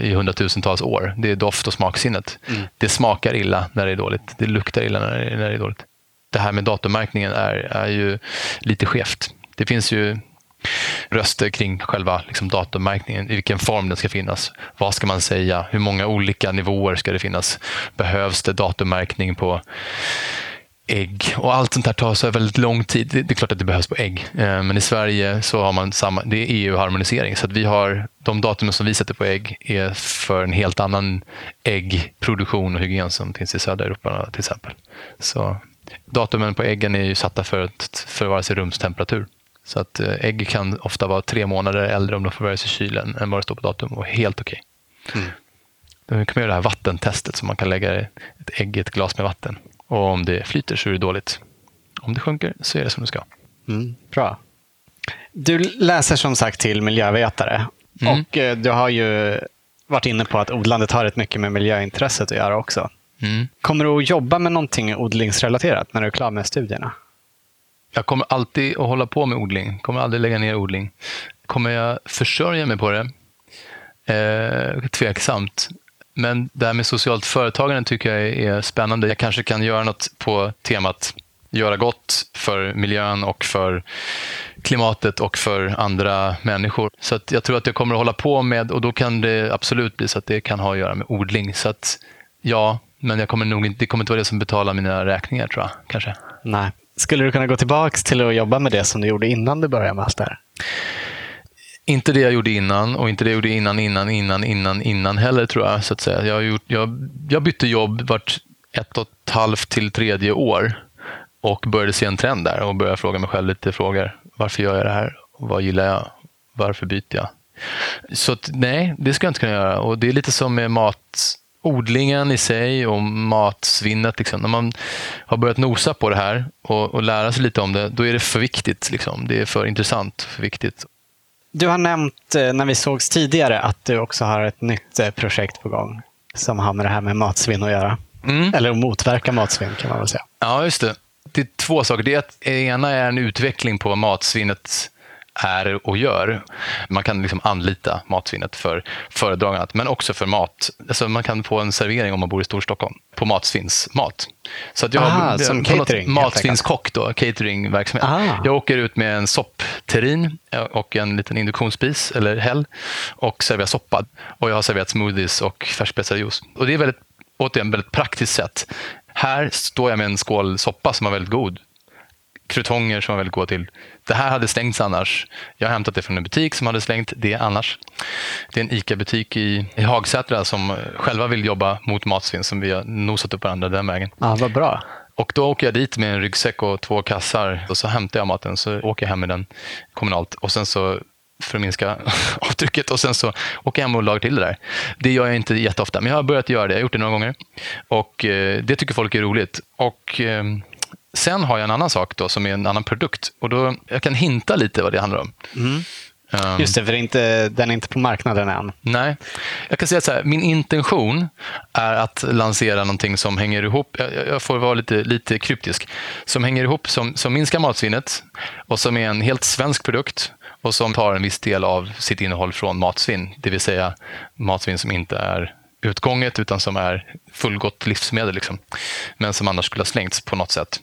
i hundratusentals år. Det är doft och smaksinnet. Mm. Det smakar illa när det är dåligt. Det luktar illa när det, när det är dåligt. Det här med datummärkningen är, är ju lite skevt. Det finns ju röster kring själva liksom, datummärkningen, i vilken form den ska finnas. Vad ska man säga? Hur många olika nivåer ska det finnas? Behövs det datummärkning på ägg. Och allt sånt här tar så väldigt lång tid. Det är klart att det behövs på ägg. Eh, men i Sverige så har man samma, det är EU-harmonisering. Så att vi har, de datumen som vi sätter på ägg är för en helt annan äggproduktion och hygien som finns i södra Europa till exempel. Så datumen på äggen är ju satta för, ett, för vare sig rumstemperatur. Så att eh, ägg kan ofta vara tre månader äldre om de förvärvas i kylen än vad det står på datum och helt okej. Okay. Mm. Då kan man göra det här vattentestet så man kan lägga ett ägg i ett glas med vatten och om det flyter så är det dåligt. Om det sjunker så är det som det ska. Mm, bra. Du läser som sagt till miljövetare mm. och eh, du har ju varit inne på att odlandet har rätt mycket med miljöintresset att göra också. Mm. Kommer du att jobba med någonting odlingsrelaterat när du är klar med studierna? Jag kommer alltid att hålla på med odling. kommer aldrig lägga ner odling. Kommer jag försörja mig på det? Eh, tveksamt. Men det här med socialt företagande tycker jag är spännande. Jag kanske kan göra något på temat göra gott för miljön och för klimatet och för andra människor. Så att jag tror att jag kommer att hålla på med, och då kan det absolut bli så att det kan ha att göra med odling. Så att ja, men jag kommer nog inte, det kommer inte vara det som betalar mina räkningar tror jag. Kanske. Nej. Skulle du kunna gå tillbaka till att jobba med det som du gjorde innan du började med allt det här? Inte det jag gjorde innan och inte det jag gjorde innan, innan, innan, innan, innan heller tror jag. Så att säga. Jag, gjort, jag, jag bytte jobb vart ett och ett halvt till tredje år och började se en trend där och började fråga mig själv lite frågor. Varför gör jag det här? Vad gillar jag? Varför byter jag? Så att, nej, det ska jag inte kunna göra. Och Det är lite som med matodlingen i sig och matsvinnet. Liksom. När man har börjat nosa på det här och, och lära sig lite om det, då är det för viktigt. Liksom. Det är för intressant, för viktigt. Du har nämnt eh, när vi sågs tidigare att du också har ett nytt eh, projekt på gång som har med det här med matsvinn att göra. Mm. Eller att motverka matsvinn kan man väl säga. Ja, just det. Det är två saker. Det ena är en utveckling på matsvinnet är och gör. Man kan liksom anlita matsvinnet för föredragandet, men också för mat. Alltså man kan få en servering om man bor i Storstockholm på matsvinnsmat. Så att jag Aha, har som catering, matsvinnskock, då, cateringverksamhet. Ah. Jag åker ut med en soppterrin och en liten induktionsspis, eller häll, och serverar soppa. Och jag har serverat smoothies och färskpressad. Och det är väldigt, återigen väldigt praktiskt sätt. Här står jag med en skål soppa som var väldigt god krutonger som var väldigt goda till. Det här hade stängts annars. Jag har hämtat det från en butik som hade slängt det annars. Det är en ICA-butik i, i Hagsätra som själva vill jobba mot matsvinn som vi har nosat upp varandra den vägen. Ja, vad bra. Och då åker jag dit med en ryggsäck och två kassar och så hämtar jag maten så åker jag hem med den kommunalt och sen så för att minska avtrycket och sen så åker jag hem och lagar till det där. Det gör jag inte jätteofta, men jag har börjat göra det. Jag har gjort det några gånger och eh, det tycker folk är roligt. Och eh, Sen har jag en annan sak då, som är en annan produkt. Och då, jag kan hinta lite vad det handlar om. Mm. Um, Just det, för det inte, den är inte på marknaden än. Nej. Jag kan säga så här, min intention är att lansera någonting som hänger ihop, jag, jag får vara lite, lite kryptisk, som hänger ihop, som, som minskar matsvinnet och som är en helt svensk produkt och som tar en viss del av sitt innehåll från matsvinn, det vill säga matsvinn som inte är utgånget utan som är fullgott livsmedel, liksom. men som annars skulle ha slängts på något sätt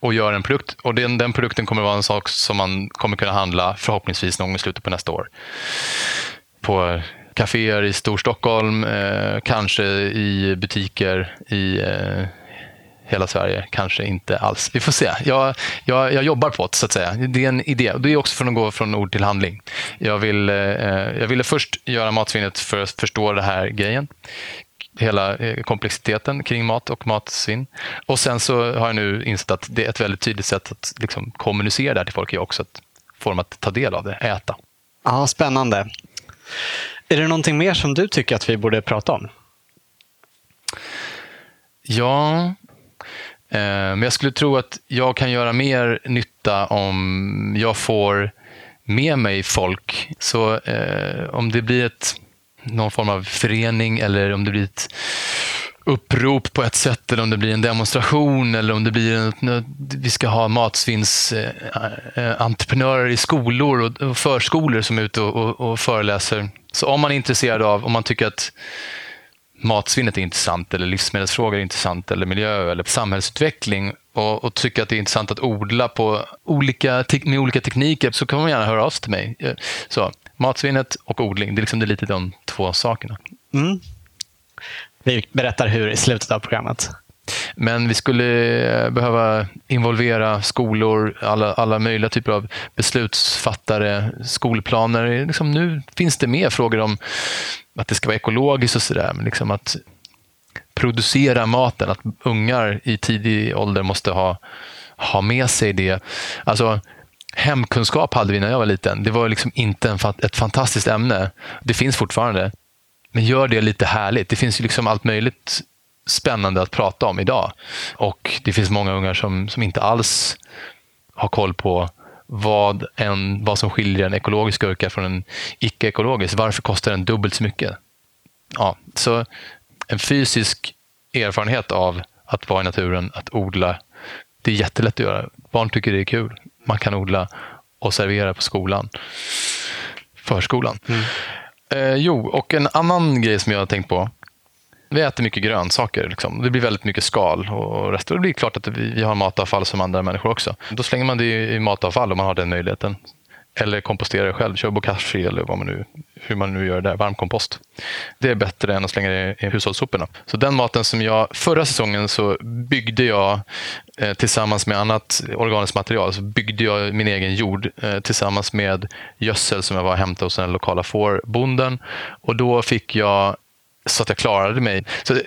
och gör en produkt. Och den, den produkten kommer vara en sak som man kommer kunna handla förhoppningsvis någon gång i slutet på nästa år. På kaféer i Storstockholm, eh, kanske i butiker i eh, hela Sverige. Kanske inte alls. Vi får se. Jag, jag, jag jobbar på det, så att säga. Det är en idé. Det är också för att gå från ord till handling. Jag, vill, eh, eh jag ville först göra matsvinnet för att förstå den här grejen hela eh, komplexiteten kring mat och matsvinn. Och sen så har jag nu insett att det är ett väldigt tydligt sätt att liksom kommunicera det här till folk är också att få dem att ta del av det, äta. Ja, spännande. Är det någonting mer som du tycker att vi borde prata om? Ja, eh, men jag skulle tro att jag kan göra mer nytta om jag får med mig folk. Så eh, om det blir ett någon form av förening eller om det blir ett upprop på ett sätt eller om det blir en demonstration eller om det blir en, vi ska ha matsvinnsentreprenörer i skolor och förskolor som är ute och, och, och föreläser. Så om man är intresserad av, om man tycker att matsvinnet är intressant eller livsmedelsfrågor är intressant eller miljö eller samhällsutveckling och, och tycker att det är intressant att odla på olika, med olika tekniker så kan man gärna höra av sig till mig. Så, matsvinnet och odling, det är, liksom, det är lite de två sakerna. Mm. Vi berättar hur i slutet av programmet. Men vi skulle eh, behöva involvera skolor, alla, alla möjliga typer av beslutsfattare, skolplaner. Liksom nu finns det mer frågor om att det ska vara ekologiskt och sådär. Men liksom att producera maten, att ungar i tidig ålder måste ha, ha med sig det. Alltså, hemkunskap hade vi när jag var liten. Det var liksom inte en, ett fantastiskt ämne. Det finns fortfarande. Men gör det lite härligt. Det finns ju liksom allt möjligt spännande att prata om idag. Och det finns många ungar som, som inte alls har koll på vad, en, vad som skiljer en ekologisk gurka från en icke-ekologisk. Varför kostar den dubbelt så mycket? Ja, så en fysisk erfarenhet av att vara i naturen, att odla, det är jättelätt att göra. Barn tycker det är kul. Man kan odla och servera på skolan. Förskolan. Mm. Eh, jo, och en annan grej som jag har tänkt på. Vi äter mycket grönsaker. Liksom. Det blir väldigt mycket skal och rester. Det blir klart att vi, vi har matavfall som andra människor också. Då slänger man det i matavfall om man har den möjligheten. Eller kompostera själv, kör bokashi eller vad man nu, hur man nu gör det där, varmkompost. Det är bättre än att slänga det i hushållssoporna. Så den maten som jag, förra säsongen så byggde jag eh, tillsammans med annat organiskt material, så byggde jag min egen jord eh, tillsammans med gödsel som jag var och hämtade hos den lokala fårbonden. Och då fick jag så att jag klarade mig. Så, eh,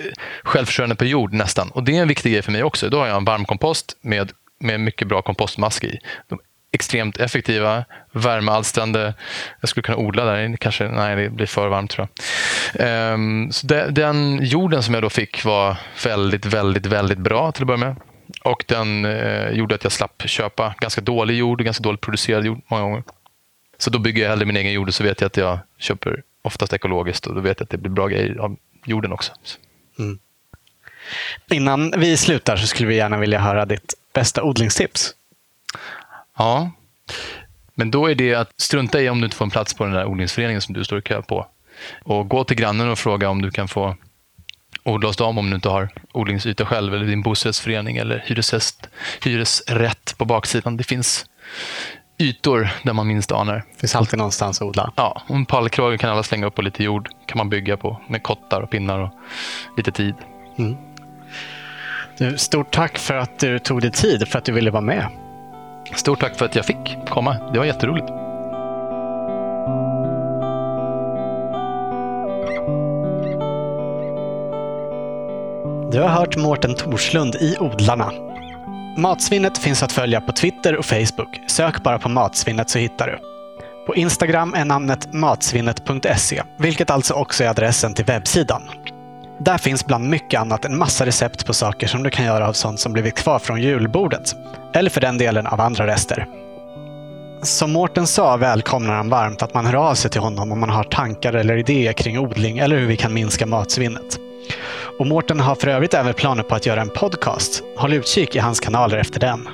självförsörjande på jord nästan. Och det är en viktig grej för mig också. Då har jag en varmkompost med, med mycket bra kompostmask i. De extremt effektiva, värmealstrande. Jag skulle kunna odla där, kanske, nej det blir för varmt tror jag. Um, så de, den jorden som jag då fick var väldigt, väldigt, väldigt bra till att börja med. Och den eh, gjorde att jag slapp köpa ganska dålig jord, ganska dåligt producerad jord många gånger. Så då bygger jag hellre min egen jord och så vet jag att jag köper oftast ekologiskt och då vet jag att det blir bra grejer av jorden också. Mm. Innan vi slutar så skulle vi gärna vilja höra ditt bästa odlingstips. Ja, men då är det att strunta i om du inte får en plats på den där odlingsföreningen som du står i kö på. Och gå till grannen och fråga om du kan få odla hos dem om du inte har odlingsyta själv eller din bostadsförening eller hyresrätt, hyresrätt på baksidan. Det finns ytor där man minst anar. Det finns alltid någonstans att odla. Ja, och en pallkrage kan alla slänga upp och lite jord kan man bygga på med kottar och pinnar och lite tid. Mm. Du, stort tack för att du tog dig tid för att du ville vara med. Stort tack för att jag fick komma. Det var jätteroligt. Du har hört Mårten Torslund i Odlarna. Matsvinnet finns att följa på Twitter och Facebook. Sök bara på Matsvinnet så hittar du. På Instagram är namnet matsvinnet.se, vilket alltså också är adressen till webbsidan. Där finns bland mycket annat en massa recept på saker som du kan göra av sånt som blivit kvar från julbordet. Eller för den delen av andra rester. Som Mårten sa välkomnar han varmt att man hör av sig till honom om man har tankar eller idéer kring odling eller hur vi kan minska matsvinnet. Och Mårten har för övrigt även planer på att göra en podcast. Håll utkik i hans kanaler efter den.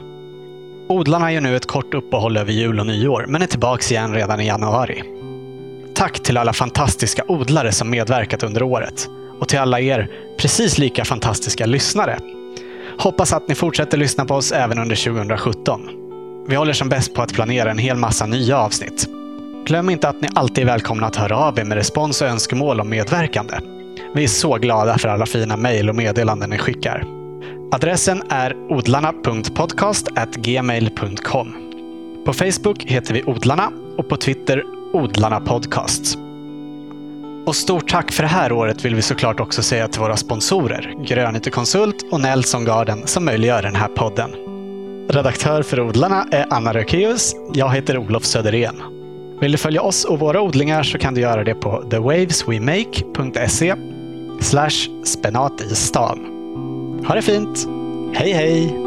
Odlarna gör nu ett kort uppehåll över jul och nyår, men är tillbaka igen redan i januari. Tack till alla fantastiska odlare som medverkat under året. Och till alla er precis lika fantastiska lyssnare. Hoppas att ni fortsätter lyssna på oss även under 2017. Vi håller som bäst på att planera en hel massa nya avsnitt. Glöm inte att ni alltid är välkomna att höra av er med respons och önskemål om medverkande. Vi är så glada för alla fina mejl och meddelanden ni skickar. Adressen är odlarna.podcastgmail.com På Facebook heter vi Odlarna och på Twitter Odlarna Podcasts. Och stort tack för det här året vill vi såklart också säga till våra sponsorer, Grönite Konsult och Nelson Garden som möjliggör den här podden. Redaktör för Odlarna är Anna Rökeus. Jag heter Olof Söderén. Vill du följa oss och våra odlingar så kan du göra det på thewaveswemake.se slash spenatistan. Ha det fint! Hej hej!